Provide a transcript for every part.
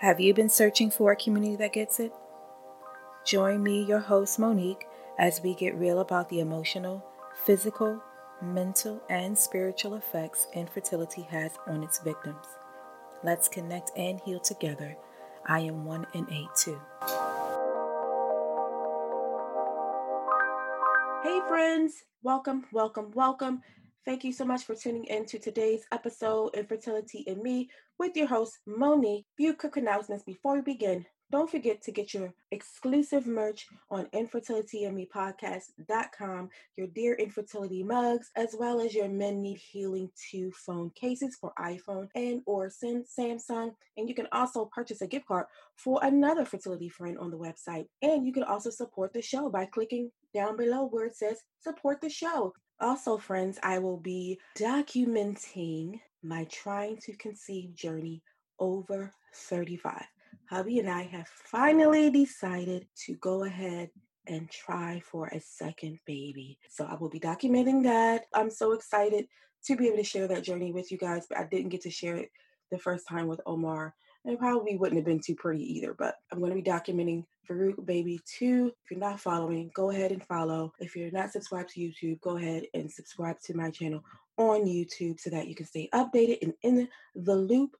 Have you been searching for a community that gets it? Join me, your host Monique, as we get real about the emotional, physical, mental, and spiritual effects infertility has on its victims. Let's connect and heal together. I am one in eight too. Hey, friends, welcome, welcome, welcome. Thank you so much for tuning in to today's episode, Infertility and Me, with your host, Monique. Few quick announcements before we begin. Don't forget to get your exclusive merch on infertilityandmepodcast.com, your Dear Infertility mugs, as well as your Men Need Healing 2 phone cases for iPhone and or Samsung. And you can also purchase a gift card for another fertility friend on the website. And you can also support the show by clicking down below where it says support the show. Also, friends, I will be documenting my trying to conceive journey over 35 hubby and I have finally decided to go ahead and try for a second baby. So I will be documenting that. I'm so excited to be able to share that journey with you guys, but I didn't get to share it the first time with Omar. It probably wouldn't have been too pretty either, but I'm going to be documenting Farouk Baby 2. If you're not following, go ahead and follow. If you're not subscribed to YouTube, go ahead and subscribe to my channel on YouTube so that you can stay updated and in the loop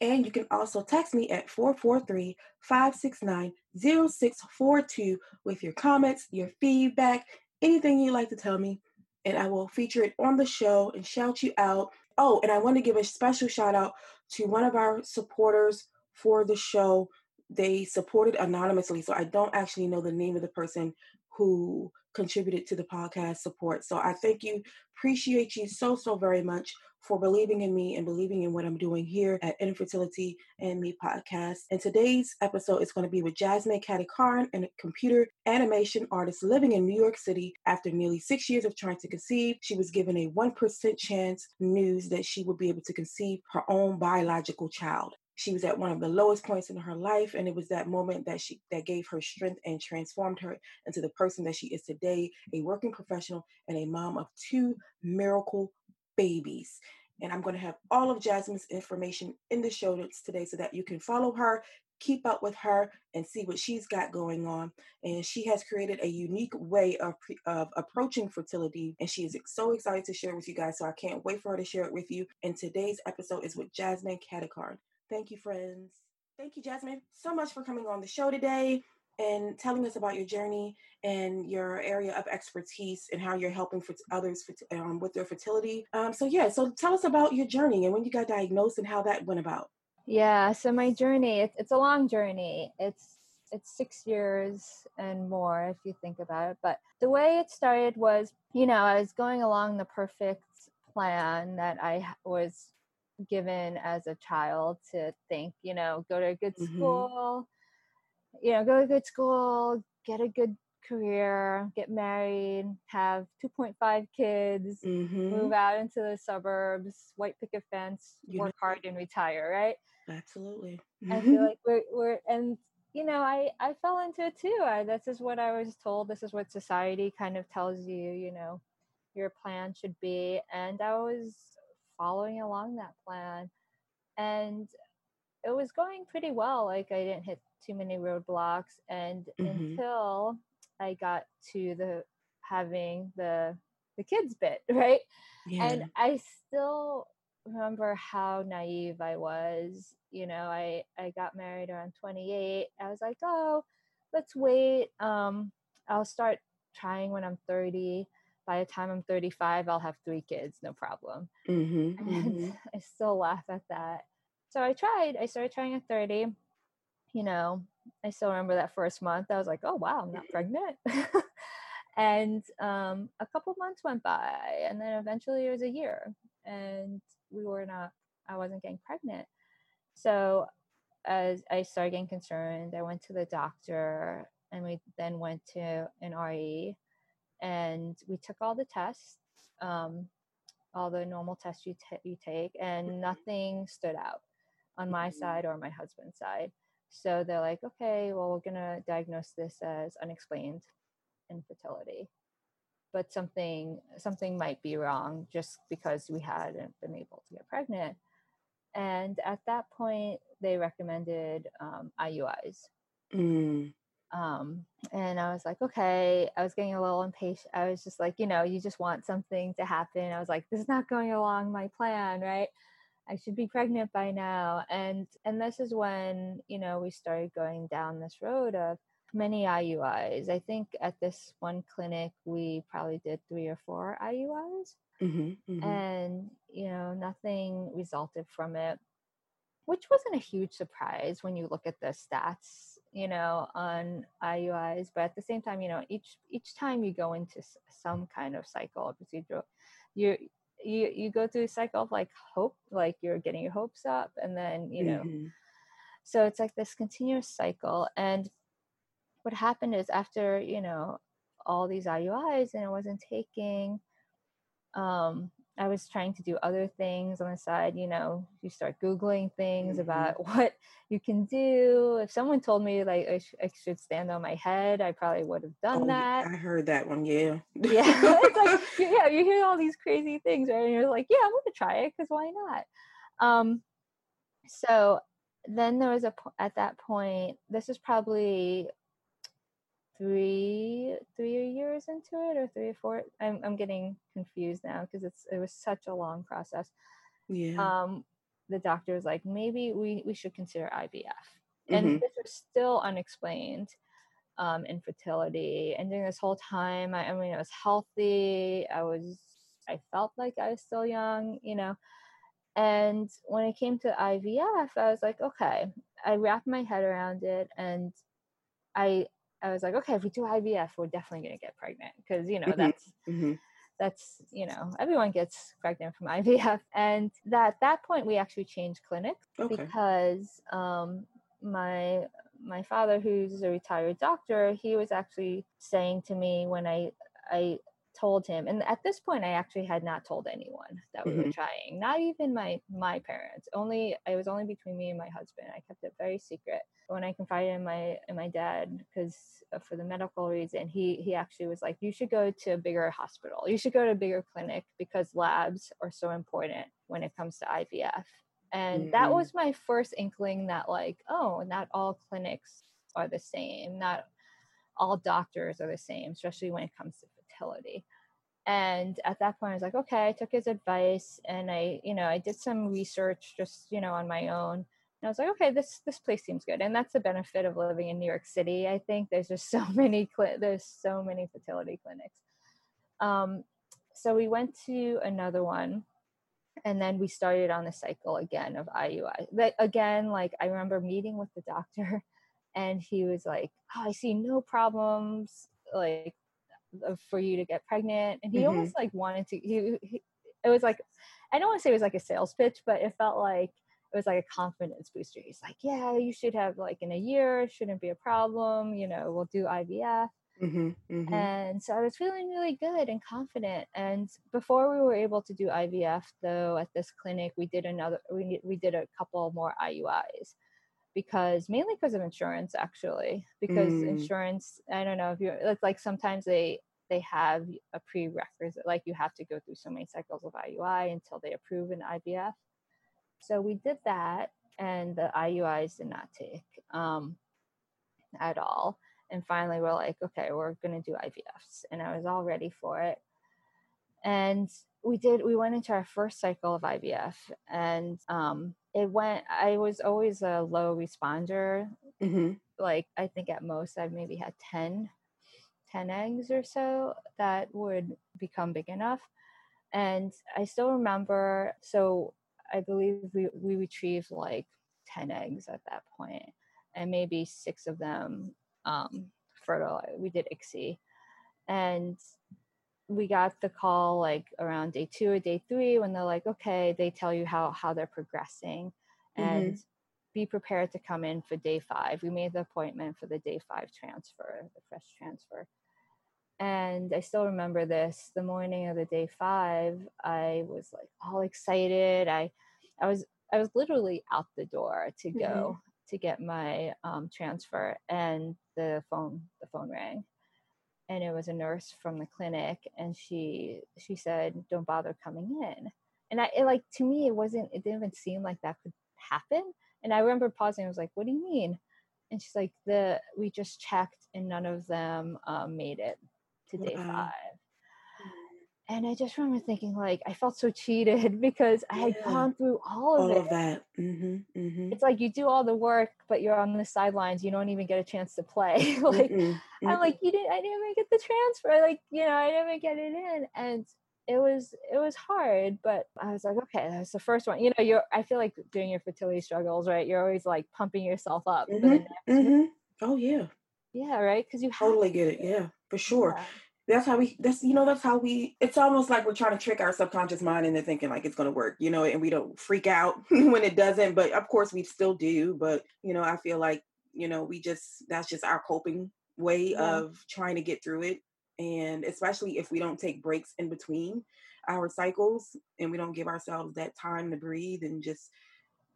and you can also text me at 443 569 0642 with your comments, your feedback, anything you'd like to tell me. And I will feature it on the show and shout you out. Oh, and I want to give a special shout out to one of our supporters for the show. They supported anonymously, so I don't actually know the name of the person who contributed to the podcast support. So I thank you, appreciate you so, so very much for believing in me and believing in what I'm doing here at Infertility and Me podcast. And today's episode is going to be with Jasmine Kadikarn, a computer animation artist living in New York City. After nearly six years of trying to conceive, she was given a 1% chance news that she would be able to conceive her own biological child she was at one of the lowest points in her life and it was that moment that she that gave her strength and transformed her into the person that she is today a working professional and a mom of two miracle babies. And I'm going to have all of Jasmine's information in the show notes today so that you can follow her, keep up with her, and see what she's got going on. And she has created a unique way of, of approaching fertility. And she is so excited to share with you guys. So I can't wait for her to share it with you. And today's episode is with Jasmine Kadikarn. Thank you, friends. Thank you, Jasmine, so much for coming on the show today and telling us about your journey and your area of expertise and how you're helping for others um, with their fertility. Um, so yeah, so tell us about your journey and when you got diagnosed and how that went about. Yeah, so my journey it's, it's a long journey. It's it's six years and more if you think about it. But the way it started was, you know, I was going along the perfect plan that I was given as a child to think, you know, go to a good mm-hmm. school, you know, go to a good school, get a good career, get married, have 2.5 kids, mm-hmm. move out into the suburbs, white picket fence, you work know. hard and retire, right? Absolutely. I feel like we're, we're and you know, I I fell into it too. I, this is what I was told. This is what society kind of tells you. You know, your plan should be, and I was following along that plan, and it was going pretty well. Like I didn't hit too many roadblocks and mm-hmm. until I got to the having the the kids bit, right? Yeah. And I still remember how naive I was. You know, I I got married around 28. I was like, "Oh, let's wait. Um I'll start trying when I'm 30. By the time I'm 35, I'll have three kids, no problem." Mm-hmm, and mm-hmm. I still laugh at that. So I tried. I started trying at 30. You know, I still remember that first month. I was like, oh, wow, I'm not pregnant. and um, a couple months went by, and then eventually it was a year, and we were not I wasn't getting pregnant. So as I started getting concerned, I went to the doctor and we then went to an RE and we took all the tests, um, all the normal tests you, t- you take, and mm-hmm. nothing stood out on my mm-hmm. side or my husband's side. So they're like, okay, well, we're going to diagnose this as unexplained infertility. But something something might be wrong just because we hadn't been able to get pregnant. And at that point, they recommended um, IUIs. Mm. Um, and I was like, okay, I was getting a little impatient. I was just like, you know, you just want something to happen. I was like, this is not going along my plan, right? I should be pregnant by now. And and this is when, you know, we started going down this road of many IUIs. I think at this one clinic we probably did three or four IUIs. Mm-hmm, mm-hmm. And, you know, nothing resulted from it, which wasn't a huge surprise when you look at the stats, you know, on IUIs. But at the same time, you know, each each time you go into some kind of cycle or procedural, you you you go through a cycle of like hope, like you're getting your hopes up, and then you know. Mm-hmm. So it's like this continuous cycle. And what happened is after, you know, all these IUIs and I wasn't taking um, I was trying to do other things on the side. You know, you start Googling things mm-hmm. about what you can do. If someone told me like I, sh- I should stand on my head, I probably would have done oh, that. I heard that one. Yeah. yeah. It's like, yeah, you hear all these crazy things, right? And you're like, yeah, I'm going to try it because why not? Um, so then there was a, at that point, this is probably three three years into it or three or four? I'm, I'm getting confused now because it's it was such a long process. Yeah. Um the doctor was like maybe we we should consider ivf and mm-hmm. this was still unexplained um infertility and during this whole time I, I mean i was healthy. I was i felt like i was still young you know? And when it came to ivf i was like okay. I wrapped my head around it and I I was like, okay, if we do IVF, we're definitely going to get pregnant because you know mm-hmm. that's mm-hmm. that's you know everyone gets pregnant from IVF, and that at that point we actually changed clinics okay. because um, my my father, who's a retired doctor, he was actually saying to me when I I told him and at this point i actually had not told anyone that we mm-hmm. were trying not even my my parents only it was only between me and my husband i kept it very secret when i confided in my in my dad because uh, for the medical reason he he actually was like you should go to a bigger hospital you should go to a bigger clinic because labs are so important when it comes to ivf and mm-hmm. that was my first inkling that like oh not all clinics are the same not all doctors are the same especially when it comes to fertility. And at that point i was like okay i took his advice and i you know i did some research just you know on my own. And i was like okay this this place seems good. And that's the benefit of living in new york city i think. There's just so many cl- there's so many fertility clinics. Um, so we went to another one and then we started on the cycle again of iui but again like i remember meeting with the doctor and he was like oh i see no problems like for you to get pregnant and he mm-hmm. almost like wanted to he, he, it was like i don't want to say it was like a sales pitch but it felt like it was like a confidence booster he's like yeah you should have like in a year shouldn't be a problem you know we'll do ivf mm-hmm, mm-hmm. and so i was feeling really good and confident and before we were able to do ivf though at this clinic we did another we, we did a couple more iuis because mainly because of insurance actually because mm. insurance i don't know if you it's like sometimes they they have a prerequisite like you have to go through so many cycles of iui until they approve an ivf so we did that and the iuis did not take um, at all. And finally we're like okay we're going to do ivfs and i was all ready for it. And we did we went into our first cycle of ivf and um, it went i was always a low responder mm-hmm. like i think at most i've maybe had 10 10 eggs or so that would become big enough and i still remember so i believe we, we retrieved like 10 eggs at that point and maybe six of them um fertile we did ICSI and we got the call like around day two or day three when they're like, okay, they tell you how how they're progressing, and mm-hmm. be prepared to come in for day five. We made the appointment for the day five transfer, the fresh transfer. And I still remember this. The morning of the day five, I was like all excited. I, I was I was literally out the door to go mm-hmm. to get my um, transfer, and the phone the phone rang, and it was a nurse from the clinic, and she she said, "Don't bother coming in." And I it, like to me, it wasn't. It didn't even seem like that could happen. And I remember pausing. I was like, "What do you mean?" And she's like, "The we just checked, and none of them um, made it to day wow. five and I just remember thinking, like, I felt so cheated because I had gone through all of all it. of that. Mm-hmm, mm-hmm. It's like you do all the work, but you're on the sidelines. You don't even get a chance to play. like, mm-hmm, I'm like, you didn't. I didn't even get the transfer. Like, you know, I didn't even get it in, and it was it was hard. But I was like, okay, that's the first one. You know, you're. I feel like doing your fertility struggles, right? You're always like pumping yourself up. Mm-hmm, mm-hmm. Oh yeah. Yeah. Right. Because you totally get it. Yeah, for sure. Yeah that's how we that's you know that's how we it's almost like we're trying to trick our subconscious mind into thinking like it's going to work you know and we don't freak out when it doesn't but of course we still do but you know i feel like you know we just that's just our coping way yeah. of trying to get through it and especially if we don't take breaks in between our cycles and we don't give ourselves that time to breathe and just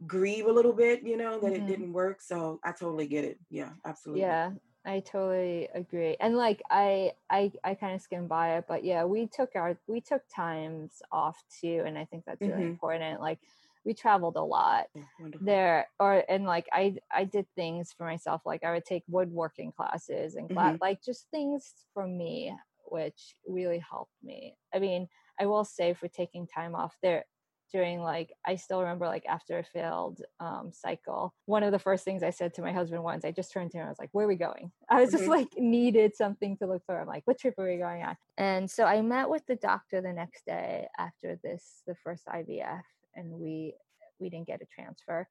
grieve a little bit you know that mm-hmm. it didn't work so i totally get it yeah absolutely yeah I totally agree. And like I I I kind of skimmed by it, but yeah, we took our we took times off too and I think that's really mm-hmm. important. Like we traveled a lot oh, there or and like I I did things for myself like I would take woodworking classes and mm-hmm. like just things for me which really helped me. I mean, I will say for taking time off there during like i still remember like after a failed um, cycle one of the first things i said to my husband once i just turned to him and i was like where are we going? I was just mm-hmm. like needed something to look for. I'm like what trip are we going on? And so i met with the doctor the next day after this the first ivf and we we didn't get a transfer.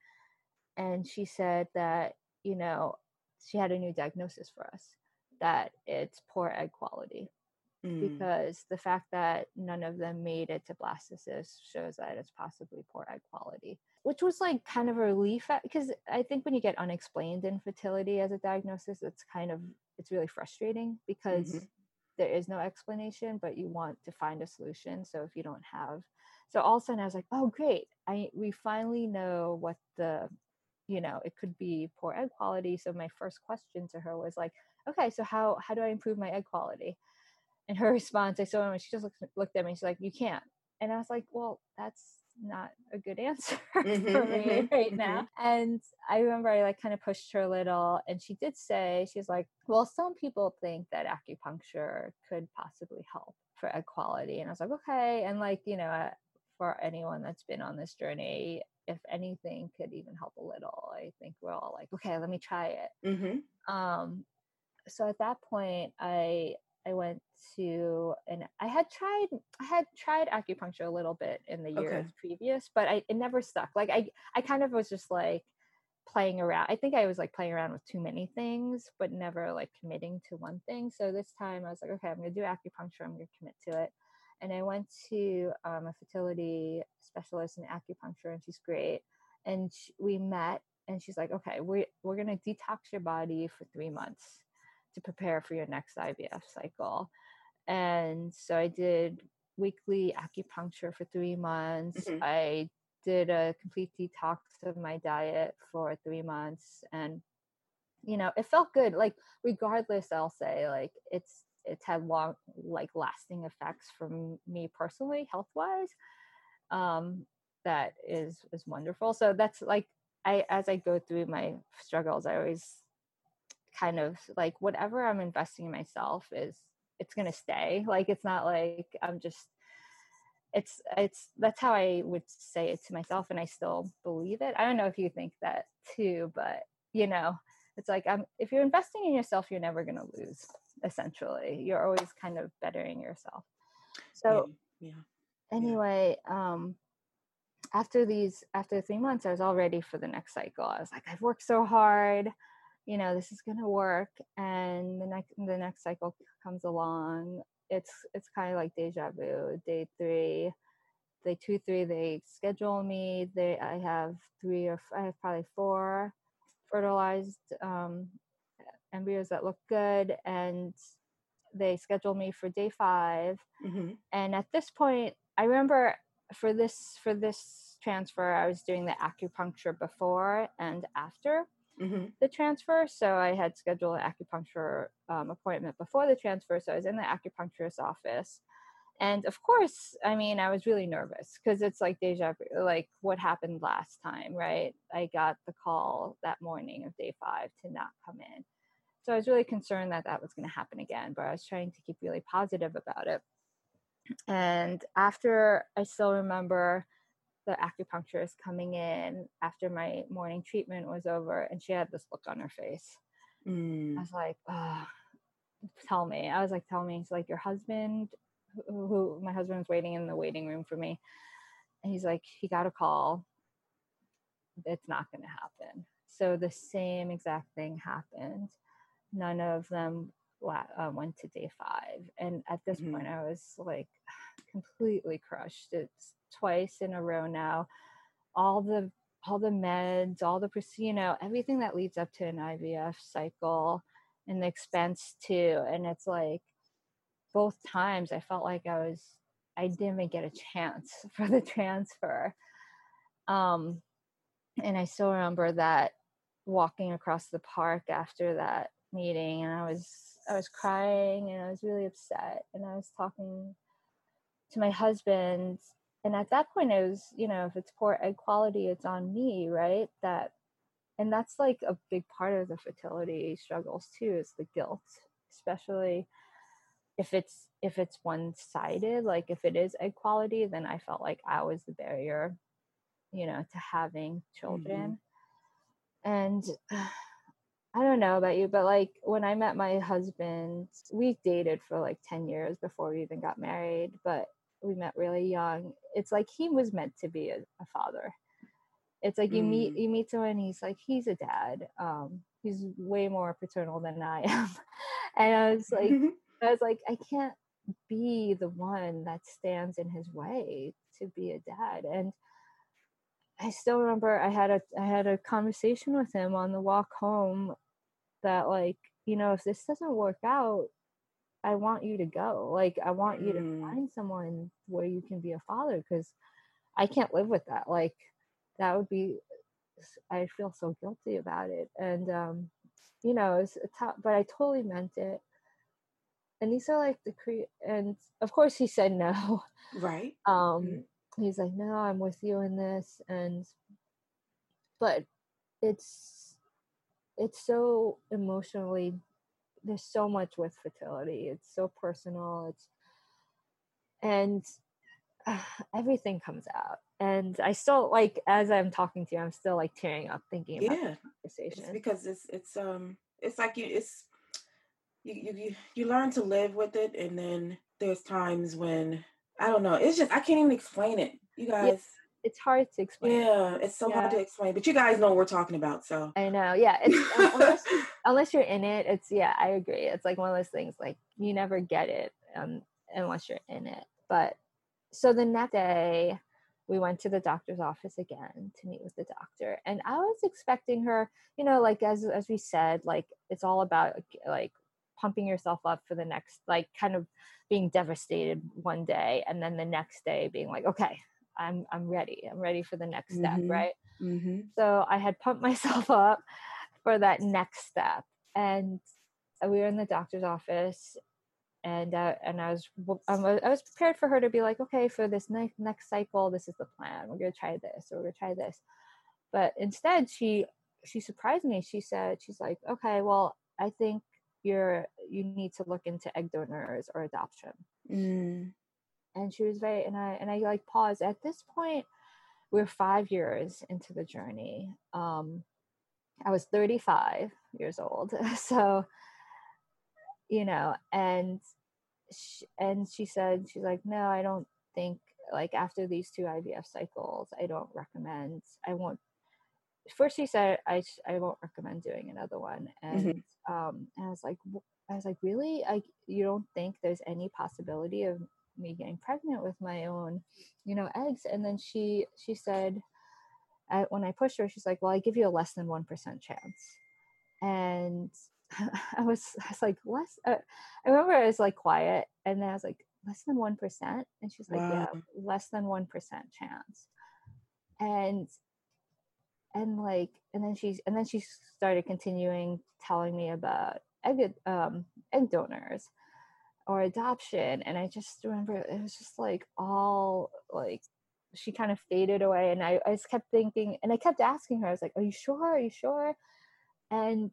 And she said that you know she had a new diagnosis for us that it's poor egg quality mm. because the fact that none of them made it to blastocyst shows that it's possibly poor egg quality which was like kind of a relief because i think when you get unexplained infertility as a diagnosis it's kind of it's really frustrating because mm-hmm. there is no explanation but you want to find a solution so if you don't have so all of a sudden i was like oh great i we finally know what the you know it could be poor egg quality so my first question to her was like okay so how how do i improve my egg quality and her response, I saw her and she just looked, looked at me. She's like, "You can't." And I was like, "Well, that's not a good answer mm-hmm, for me mm-hmm, right mm-hmm. now." And I remember I like kind of pushed her a little, and she did say, "She's like, well, some people think that acupuncture could possibly help for egg quality." And I was like, "Okay." And like you know, uh, for anyone that's been on this journey, if anything could even help a little, I think we're all like, "Okay, let me try it." Mm-hmm. Um, so at that point, I I went to and I had tried I had tried acupuncture a little bit in the years okay. previous, but I it never stuck. Like I I kind of was just like playing around. I think I was like playing around with too many things, but never like committing to one thing. So this time I was like, okay, I'm gonna do acupuncture. I'm gonna commit to it. And I went to um, a fertility specialist in acupuncture, and she's great. And she, we met, and she's like, okay, we we're gonna detox your body for three months to prepare for your next IVF cycle. And so I did weekly acupuncture for three months. Mm-hmm. I did a complete detox of my diet for three months. And, you know, it felt good. Like, regardless, I'll say, like, it's, it's had long, like, lasting effects for me personally, health wise. Um, that is is wonderful. So that's like I as I go through my struggles, I always kind of like whatever I'm investing in myself is it's going to stay. Like it's not like I'm just it's it's that's how I would say it to myself and I still believe it. I don't know if you think that too, but you know, it's like I'm if you're investing in yourself, you're never going to lose essentially. You're always kind of bettering yourself. So yeah. yeah. Anyway, um after these after 3 months I was all ready for the next cycle. I was like I've worked so hard you know this is going to work and the next the next cycle comes along it's it's kind of like deja vu. Day three, day two, three, they schedule me. They I have three or I have probably four fertilized um, embryos that look good, and they schedule me for day 5 Mm-hmm. And at this point, I remember for this for this transfer, I was doing the acupuncture before and after Mm-hmm. the transfer. So I had scheduled an acupuncture um, appointment before the transfer. So I was in the acupuncturist's office. And of course, I mean, I was really nervous because it's like deja vu, like what happened last time, right? I got the call that morning of day five to not come in. So I was really concerned that that was going to happen again, but I was trying to keep really positive about it. And after, I still remember the acupuncturist coming in after my morning treatment was over and she had this look on her face. I Mm. was like, oh, tell me. I was like, tell me. He's like, your husband, who, who my husband was waiting in the waiting room for me. And he's like, he got a call. It's not going to happen. So the same exact thing happened. None of them la- uh, went to day five. And at this Mhm. point, I was like completely crushed. It's twice in a row now. All the all the meds, all the you know, everything that leads up to an IVF cycle and the expense too. And it's like both times I felt like I was I didn't even get a chance for the transfer. Um and I still remember that walking across the park after that meeting and I was I was crying and I was really upset and I was talking to my husband and at that point it was you know if it's poor egg quality it's on me right? That and that's like a big part of the fertility struggles too is the guilt especially if it's if it's one-sided like if it is egg quality then i felt like i was the barrier you know to having mm-hmm. children. And i don't know about you but like when i met my husband we dated for like 10 years before we even got married but we met really young it's like he was meant to be a, a father it's like you meet Mm. you meet someone and he's like he's a dad um he's way more paternal than i am and i was like I was like, I can't be the one that stands in his way to be a dad. And I still remember I had a I had a conversation with him on the walk home that like, you know, if this doesn't work out, I want you to go. Like I want you to Mm. find someone where you can be a father because I can't live with that. Like that would be I feel so guilty about it. And um, you know, it's a tough but I totally meant it and these are like the cre- and of course he said no right. um Mhm. he's like no i'm with you in this and but it's it's so emotionally there's so much with fertility. It's so personal. It's and uh, everything comes out. And i still like as i'm talking to you i'm still like tearing up thinking about Yeah. the It's conversation because it's it's um it's like you it's you you you learn to live with it and then there's times when I don't know, it's just I can't even explain it. You guys it's hard to explain yeah, it's so hard to explain. But you guys know what we're talking about, so I know. Yeah. It's uh, unless unless you're in it, it's yeah, I agree. It's like one of those things like you never get it um unless you're in it. But so the next day we went to the doctor's office again to meet with the doctor and I was expecting her, you know, like as as we said, like it's all about like pumping yourself up for the next like kind of being devastated one day and then the next day being like, okay, I'm I'm ready. I'm ready for the next step, Mhm. right? mm-hmm. So I had pumped myself up for that next step. And we were in the doctor's office and uh, and I was w- I was I was prepared for her to be like, okay, for this next next cycle, this is the plan. We're gonna try this, or we're gonna try this. But instead, she she surprised me. She said, she's like, okay, well, I think you're you need to look into egg donors or adoption. mm. And she was very and I and I like paused. At this point, we're five years into the journey. Um, I was 35 years old, so you know, and sh and she said she's like, no, I don't think like after these two IVF cycles, I don't recommend. I won't. first she said I I won't recommend doing another one, and Mm-hmm. um, and I was like, I was like, really? like you don't think there's any possibility of me getting pregnant with my own, you know, eggs? And then she she said, I, when I pushed her, she's like, well, I give you a less than one percent chance, and I was I was like less. Uh, I remember I was like quiet, and then I was like less than one percent, and she's like, yeah, less than one percent chance, and and like and then she's and then she started continuing telling me about egg um egg donors or adoption and i just remember it was just like all like she kind of faded away and I, I just kept thinking and i kept asking her i was like are you sure? Are you sure? And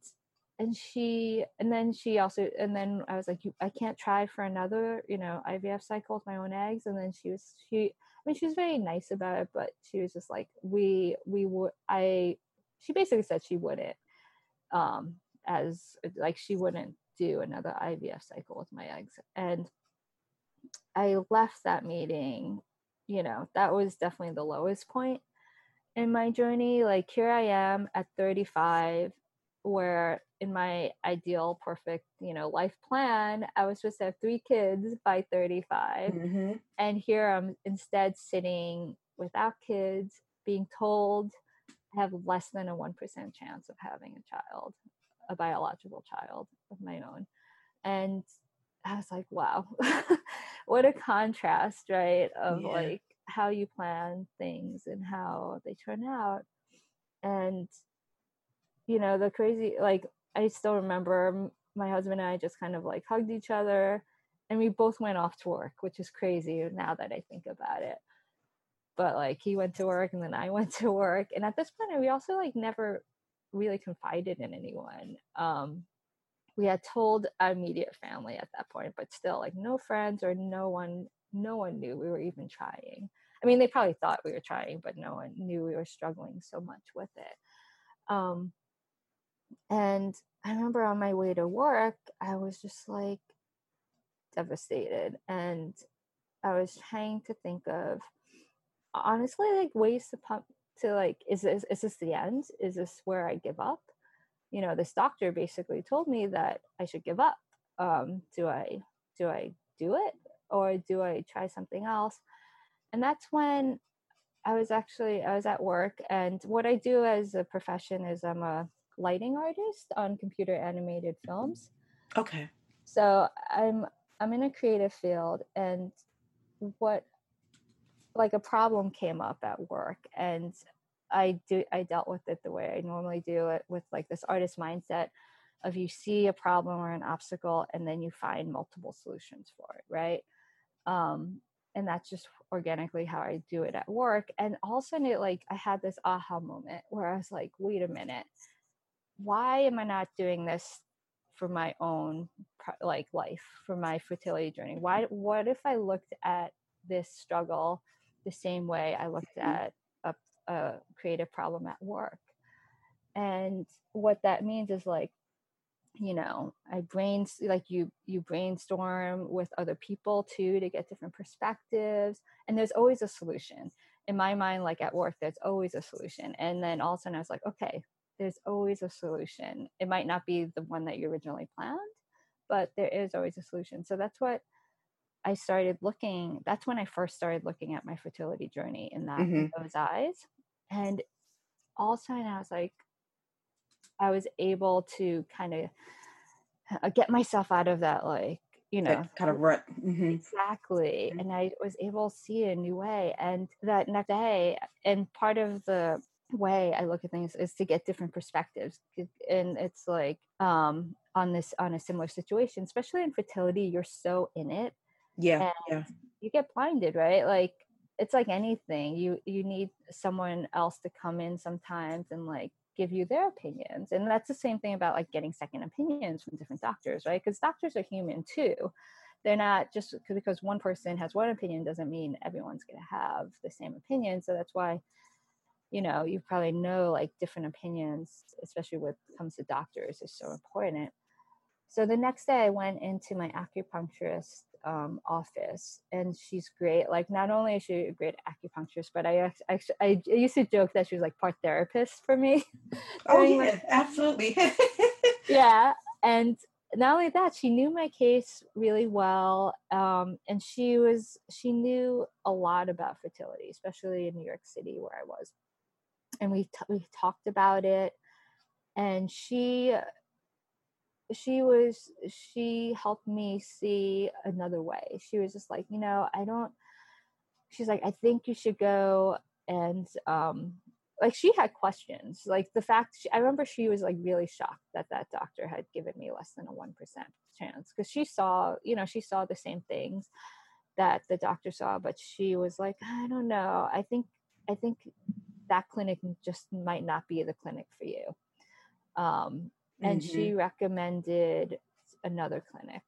and she and then she also and then i was like i can't try for another you know ivf cycle with my own eggs and then she was she I mean, she was very nice about it, but she was just like, we, we would, I, she basically said she wouldn't, um, as like she wouldn't do another IVF cycle with my eggs. And I left that meeting, you know, that was definitely the lowest point in my journey. Like here I am at 35, where in my ideal, perfect, you know, life plan, I was supposed to have three kids by 35 Mm-hmm. and here I'm instead sitting without kids, being told I have less than a 1% chance of having a child, a biological child of my own. And I was like, wow, what a contrast, right? Of Yeah. like how you plan things and how they turn out. And, you know, the crazy, like, I still remember my husband and I just kind of like hugged each other and we both went off to work, which is crazy now that I think about it. But like he went to work and then I went to work. And at this point, we also like never really confided in anyone. Um, we had told our immediate family at that point, but still like no friends or no one, no one knew we were even trying. I mean, they probably thought we were trying, but no one knew we were struggling so much with it. Um, and I remember on my way to work, I was just like devastated. And I was trying to think of honestly like ways to pump to like, is this is this the end? Is this where I give up? You know, this doctor basically told me that I should give up. Um, do I do I do it or do I try something else? And that's when I was actually I was at work and what I do as a profession is I'm a lighting artist on computer animated films. Okay. So I'm I'm in a creative field and what like a problem came up at work and I do I dealt with it the way I normally do it with like this artist mindset of you see a problem or an obstacle and then you find multiple solutions for it, right? Um and that's just organically how I do it at work. And all of a sudden, it like I had this aha moment where I was like, wait a minute, why am I not doing this for my own like life, for my fertility journey? Why? What if I looked at this struggle the same way I looked mm-hmm. at a, a creative problem at work? And what that means is like you know i brain like you you brainstorm with other people too to get different perspectives and there's always a solution. In my mind like at work there's always a solution. And then all of a sudden i was like okay there's always a solution. It might not be the one that you originally planned but there is always a solution. So that's what i started looking that's when i first started looking at my fertility journey in that in those eyes and all of a sudden i was like I was able to kind of uh, get myself out of that, like, you know, That kind of rut. hmm exactly. Mhm. And I was able to see a new way. And that next day, and part of the way I look at things is to get different perspectives. And it's like, um, on this, on a similar situation, especially in fertility, you're so in it Yeah. and Yeah. you get blinded right like it's like anything you you need someone else to come in sometimes and like give you their opinions and that's the same thing about like getting second opinions from different doctors right because doctors are human too they're not just because one person has one opinion doesn't mean everyone's going to have the same opinion so that's why you know you probably know like different opinions especially when it comes to doctors is so important so the next day I went into my acupuncturist um, office and she's great. Like not only is she a great acupuncturist, but I actually I, I used to joke that she was like part therapist for me. oh yeah, my, absolutely. yeah, and not only that, she knew my case really well, um, and she was she knew a lot about fertility, especially in New York City where I was, and we t- we talked about it, and she she was she helped me see another way. She was just like you know i don't she's like i think you should go and um like she had questions. Like the fact she, i remember she was like really shocked that that doctor had given me less than a 1% chance because she saw you know she saw the same things that the doctor saw but she was like i don't know. I think i think that clinic just might not be the clinic for you. Um and mm-hmm. she recommended another clinic.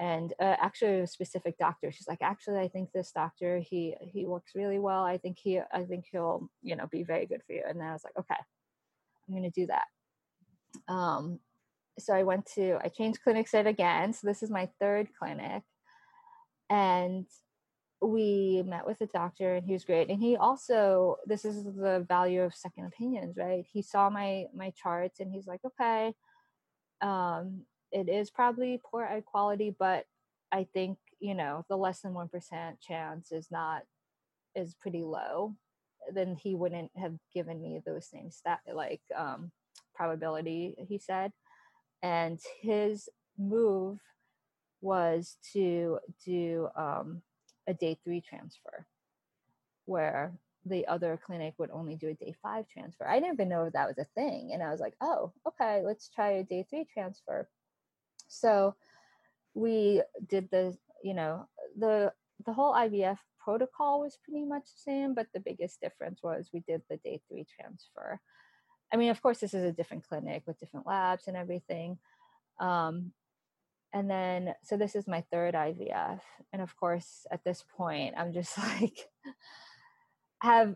And uh, actually a specific doctor. She's like actually i think this doctor he he works really well. I think he i think he'll you know be very good for you. And then i was like okay i'm going to do that. Um so i went to i changed clinics yet again. So this is my third clinic. And we met with a doctor and he was great. And he also this is the value of second opinions right? He saw my my charts and he's like okay um it is probably poor egg quality but i think you know the less than 1% chance is not is pretty low. Then he wouldn't have given me those same stat like um probability he said. And his move was to do um a day three transfer where the other clinic would only do a day five transfer. I didn't even know that was a thing. And I was like, oh, okay, let's try a day three transfer. So we did the, you know, the the whole IVF protocol was pretty much the same, but the biggest difference was we did the day three transfer. I mean, of course, this is a different clinic with different labs and everything. Um, and then so this is my third ivf and of course at this point i'm just like have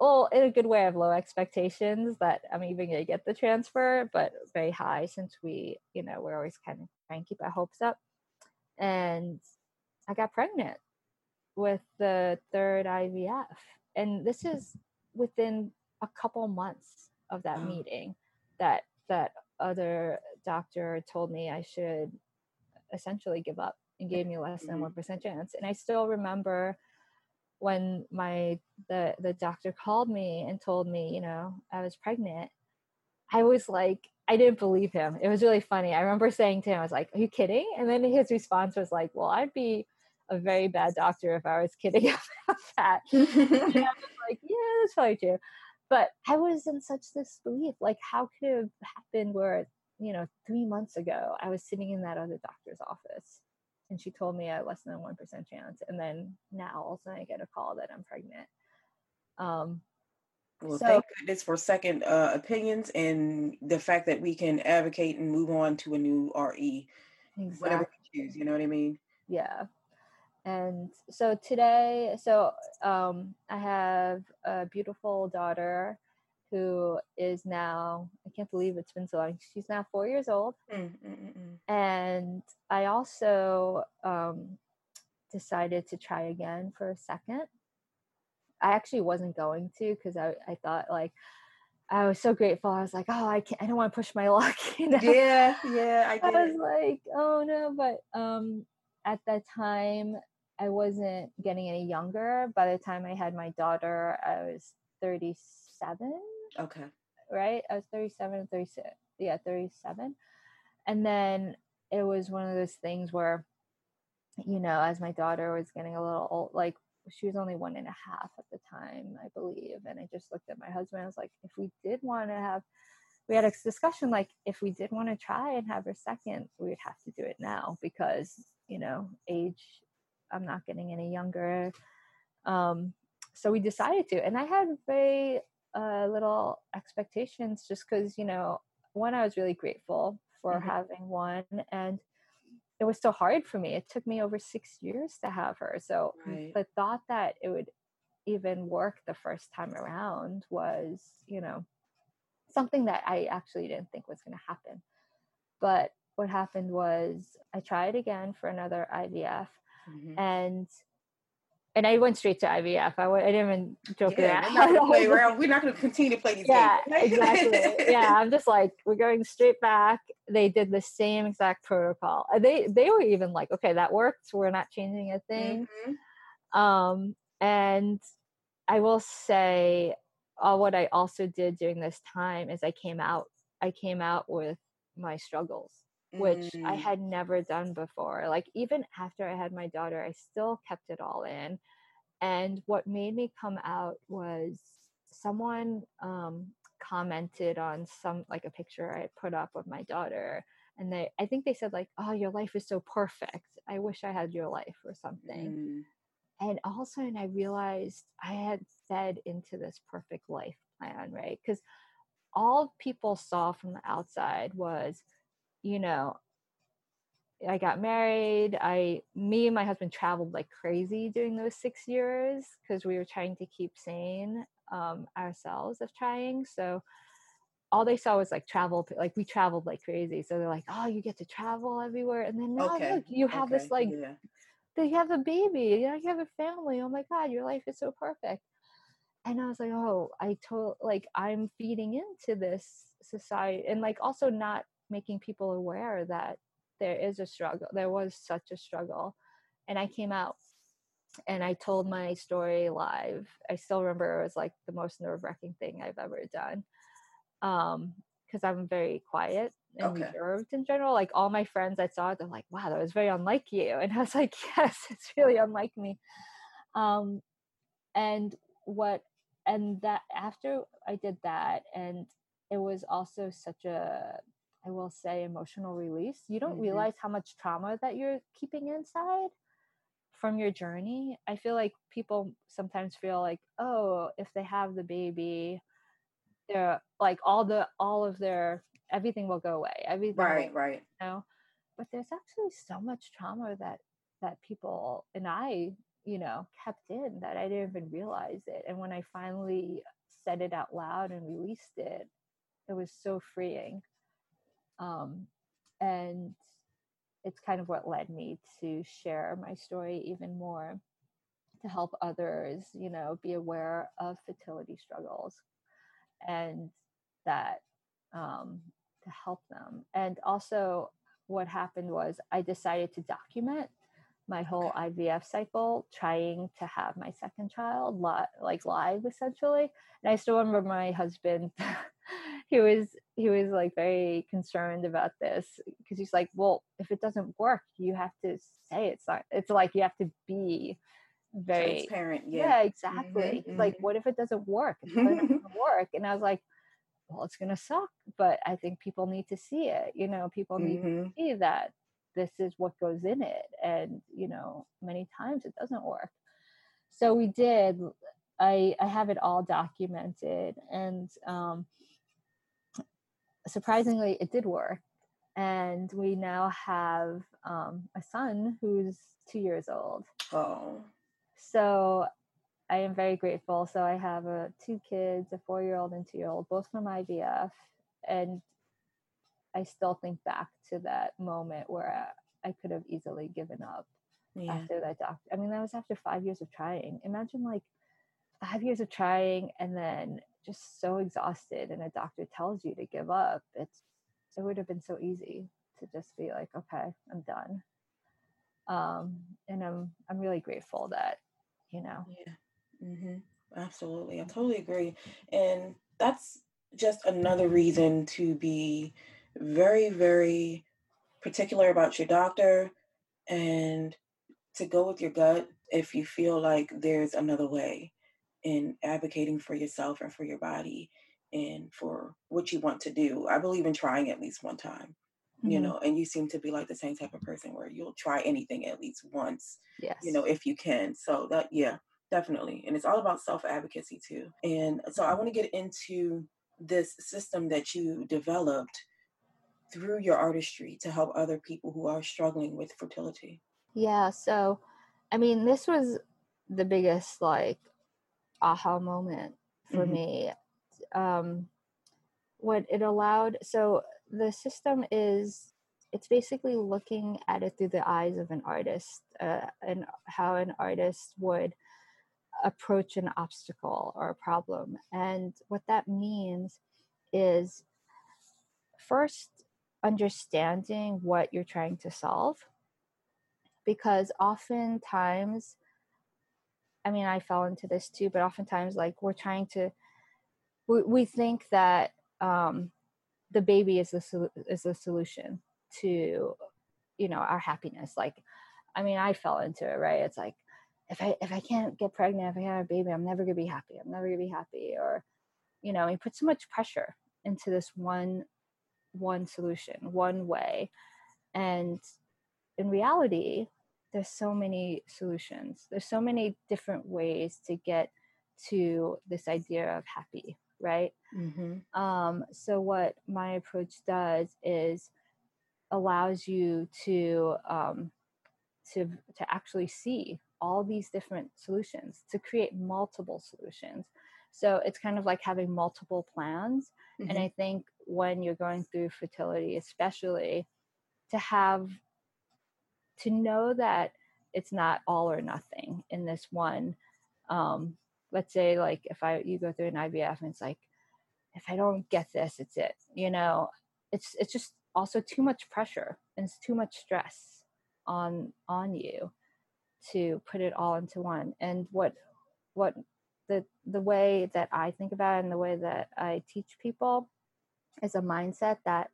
well in a good way i have low expectations that i'm even going to get the transfer but very high since we you know we're always kind of trying to keep our hopes up. And i got pregnant with the third ivf and this is within a couple months of that meeting that that other doctor told me i should essentially give up and gave me less than 1% mm-hmm. chance. And i still remember when my the the doctor called me and told me you know i was pregnant. I was like i didn't believe him. It was really funny. I remember saying to him i was like are you kidding? And then his response was like well i'd be a very bad doctor if i was kidding about that. And i was like yeah that's probably true. But i was in such disbelief. Like how could it have happened where you know, three months ago, I was sitting in that other doctor's office and she told me I had less than a 1% chance. And then now all of a sudden I get a call that I'm pregnant. Um, well, so, thank goodness for second uh, opinions and the fact that we can advocate and move on to a new RE, exactly. whatever we choose. You know what I mean? Yeah. And so today, so um, I have a beautiful daughter who is now I can't believe it's been so long. She's now four years old, mm, mm, mm, mm. and I also um, decided to try again for a second. I actually wasn't going to because I I thought like I was so grateful. I was like, oh, I can't. I don't want to push my luck. You know? Yeah, yeah. I, I was like, oh no, but um, at that time I wasn't getting any younger. By the time I had my daughter, I was thirty seven Okay. Right? I was 37 and 36. Yeah, 37. And then it was one of those things where, you know, as my daughter was getting a little old, like she was only one and a half at the time, I believe. And I just looked at my husband. I was like, if we did want to have, we had a discussion like, if we did want to try and have her second, we would have to do it now because, you know, age, I'm not getting any younger. Um, so we decided to. And I had very uh, little expectations just because, you know, one, I was really grateful for mm-hmm. having one. And it was so hard for me. It took me over six years to have her. So right. the thought that it would even work the first time around was, you know, something that I actually didn't think was going to happen. But what happened was I tried again for another IVF, mm-hmm. and and I went straight to IVF. I, I didn't even joke yeah, around. We're not gonna play around. We're not gonna continue to play these yeah, games. exactly. Yeah, I'm just like, we're going straight back. They did the same exact protocol. They they were even like, okay, that worked. We're not changing a thing. Mm-hmm. Um, and I will say, uh, what I also did during this time is I came out. I came out with my struggles which mm. I had never done before. Like, even after I had my daughter, I still kept it all in. And what made me come out was someone um, commented on some, like a picture I put up of my daughter. And they, I think they said, like, oh, your life is so perfect. I wish I had your life or something. Mm. And all of a sudden, I realized I had fed into this perfect life plan, right? Because all people saw from the outside was you know, I got married. I, me and my husband traveled like crazy during those six years because we were trying to keep sane um, ourselves of trying. So all they saw was like travel, like we traveled like crazy. So they're like, oh, you get to travel everywhere. And then now okay. look, you have okay. this like, yeah. they have a baby, you know, you have a family. Oh my God, your life is so perfect. And I was like, oh, I told, like, I'm feeding into this society and like also not making people aware that there is a struggle there was such a struggle. And i came out and i told my story live. I still remember it was like the most nerve-wracking thing i've ever done um because i'm very quiet and okay. reserved in general. Like all my friends i saw they're like wow that was very unlike you. And i was like yes it's really unlike me. Um and what and that after i did that and it was also such a I will say emotional release. You don't mm-hmm. realize how much trauma that you're keeping inside from your journey. I feel like people sometimes feel like, oh, if they have the baby, they're like all the all of their everything will go away. Everything right, will, right. You know? But there's actually so much trauma that that people and I, you know, kept in that I didn't even realize it. And when I finally said it out loud and released it, it was so freeing um, and it's kind of what led me to share my story even more to help others you know be aware of fertility struggles and that um, to help them. And also what happened was i decided to document my whole ivf cycle trying to have my second child li- like live essentially. And i still remember my husband he was he was like very concerned about this because he's like well if it doesn't work you have to say it's not it's like you have to be very transparent yeah, yeah exactly. Mm-hmm, like mm-hmm. what if it doesn't work? It's not gonna work? And i was like well it's gonna suck but i think people need to see it you know people need mm-hmm. to see that this is what goes in it and you know many times it doesn't work. So we did i i have it all documented and um surprisingly, it did work. And we now have um, a son who's two years old. Oh. So I am very grateful. So I have uh, two kids, a four year old and two year old, both from IVF. And I still think back to that moment where I, I could have easily given up yeah. after that doctor. I mean, that was after five years of trying. Imagine like five years of trying and then just so exhausted and a doctor tells you to give up it's it would have been so easy to just be like okay i'm done. Um and i'm i'm really grateful that you know. Yeah. Mm-hmm. absolutely. I totally agree. And that's just another reason to be very very particular about your doctor and to go with your gut if you feel like there's another way in advocating for yourself and for your body and for what you want to do. I believe in trying at least one time, mm-hmm. you know, and you seem to be like the same type of person where you'll try anything at least once, yes. you know, if you can. So that, yeah, definitely. And it's all about self advocacy too. And so I want to get into this system that you developed through your artistry to help other people who are struggling with fertility. Yeah. So, I mean, this was the biggest like aha moment for mm-hmm. me. Um, what it allowed, so the system is it's basically looking at it through the eyes of an artist uh, and how an artist would approach an obstacle or a problem. And what that means is first understanding what you're trying to solve. Because oftentimes, I mean, I fell into this too, but oftentimes, like, we're trying to, we, we think that um, the baby is the, is the solution to, you know, our happiness. Like, I mean, I fell into it, right? It's like, if I if I can't get pregnant, if I have a baby, I'm never gonna be happy. I'm never gonna be happy. Or, you know, we put so much pressure into this one one solution, one way. And in reality, there's so many solutions. There's so many different ways to get to this idea of happy, right? Mm-hmm. Um, so what my approach does is allows you to um, to to actually see all these different solutions to create multiple solutions so it's kind of like having multiple plans mm-hmm. and i think when you're going through fertility especially to have to know that it's not all or nothing in this one um let's say like if i you go through an ivf and it's like if i don't get this it's it you know? It's it's just also too much pressure and it's too much stress on on you to put it all into one. And what what the the way that i think about it and the way that i teach people is a mindset that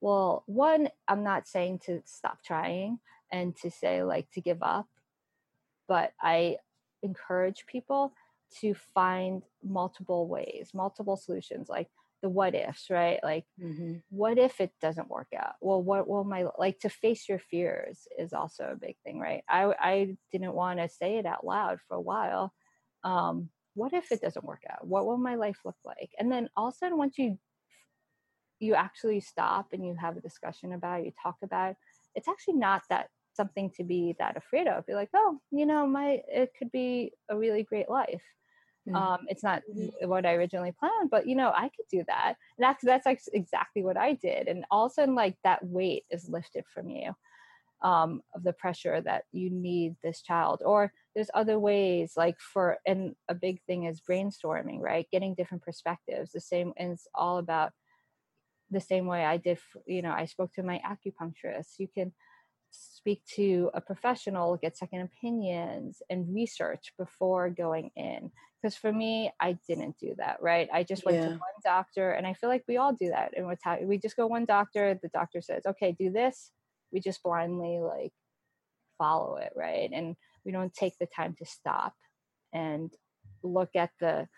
well one i'm not saying to stop trying and to say like to give up but i encourage people to find multiple ways multiple solutions like the what ifs, right? Like, mm-hmm. what if it doesn't work out? Well, what will my like to face your fears is also a big thing, right? I I didn't want to say it out loud for a while. Um, what if it doesn't work out? What will my life look like? And then all of a sudden, once you you actually stop and you have a discussion about it, you talk about it, it's actually not that something to be that afraid of. Be like, oh, you know, my it could be a really great life Mm-hmm. Um, it's not mm-hmm. what I originally planned, but you know, I could do that. And that's that's like exactly what I did. And all of a sudden, like that weight is lifted from you um, of the pressure that you need this child. Or there's other ways, like for and a big thing is brainstorming, right? Getting different perspectives. The same, and it's all about the same way I did. You know, I spoke to my acupuncturist. You can speak to a professional, get second opinions, and research before going in. Because for me, I didn't do that, right? I just went yeah. to one doctor, and I feel like we all do that. And we just go one doctor, the doctor says, okay, do this. We just blindly like follow it, right? And we don't take the time to stop and look at the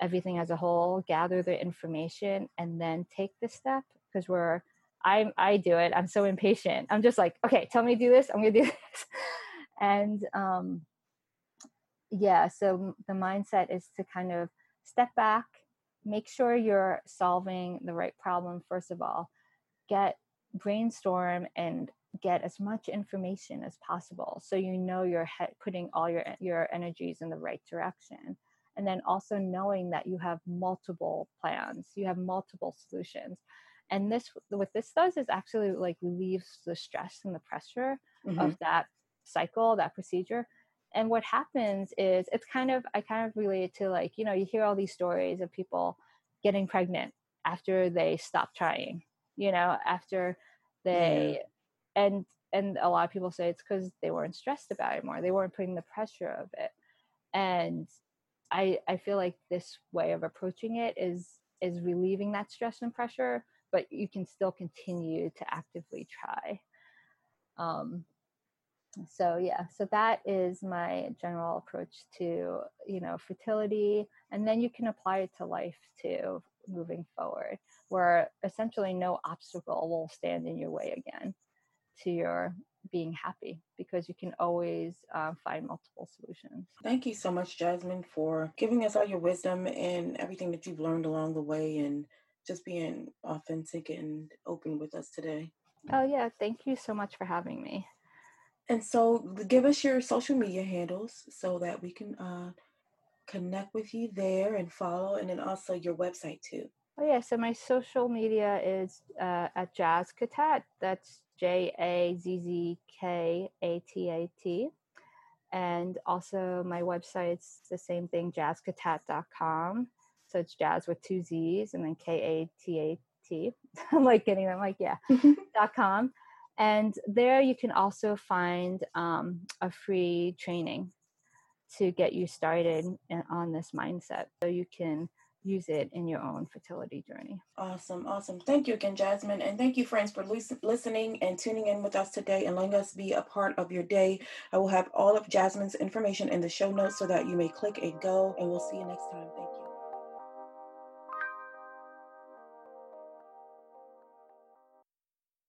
everything as a whole, gather the information, and then take the step because we're I I do it. I'm so impatient. I'm just like, okay, tell me to do this. I'm gonna do this. and um, yeah, so the mindset is to kind of step back, make sure you're solving the right problem first of all, get brainstorm and get as much information as possible so you know you're he- putting all your your energies in the right direction and then also knowing that you have multiple plans you have multiple solutions and this what this does is actually like relieves the stress and the pressure mm-hmm. of that cycle that procedure and what happens is it's kind of i kind of relate to like you know you hear all these stories of people getting pregnant after they stop trying you know after they yeah. and and a lot of people say it's because they weren't stressed about it more they weren't putting the pressure of it and i i feel like this way of approaching it is is relieving that stress and pressure but you can still continue to actively try. Um, so yeah, so that is my general approach to you know fertility, and then you can apply it to life too, moving forward, where essentially no obstacle will stand in your way again to your being happy because you can always uh, find multiple solutions. Thank you so much, Jasmine, for giving us all your wisdom and everything that you've learned along the way and just being authentic and open with us today. Oh, yeah. Thank you so much for having me. And so, give us your social media handles so that we can uh, connect with you there and follow, and then also your website too. Oh yeah, so my social media is uh, at Jazz Katat. That's J A Z Z K A T A T. And also my website's the same thing, jazzkatat.com. So it's jazz with two Z's and then K A T A T. I'm like getting them like, yeah, dot com. And there you can also find um, a free training to get you started on this mindset. So you can use it in your own fertility journey. Awesome, awesome. Thank you again, Jasmine. And thank you, friends, for listening and tuning in with us today and letting us be a part of your day. I will have all of Jasmine's information in the show notes so that you may click and go. And we'll see you next time. Thank you.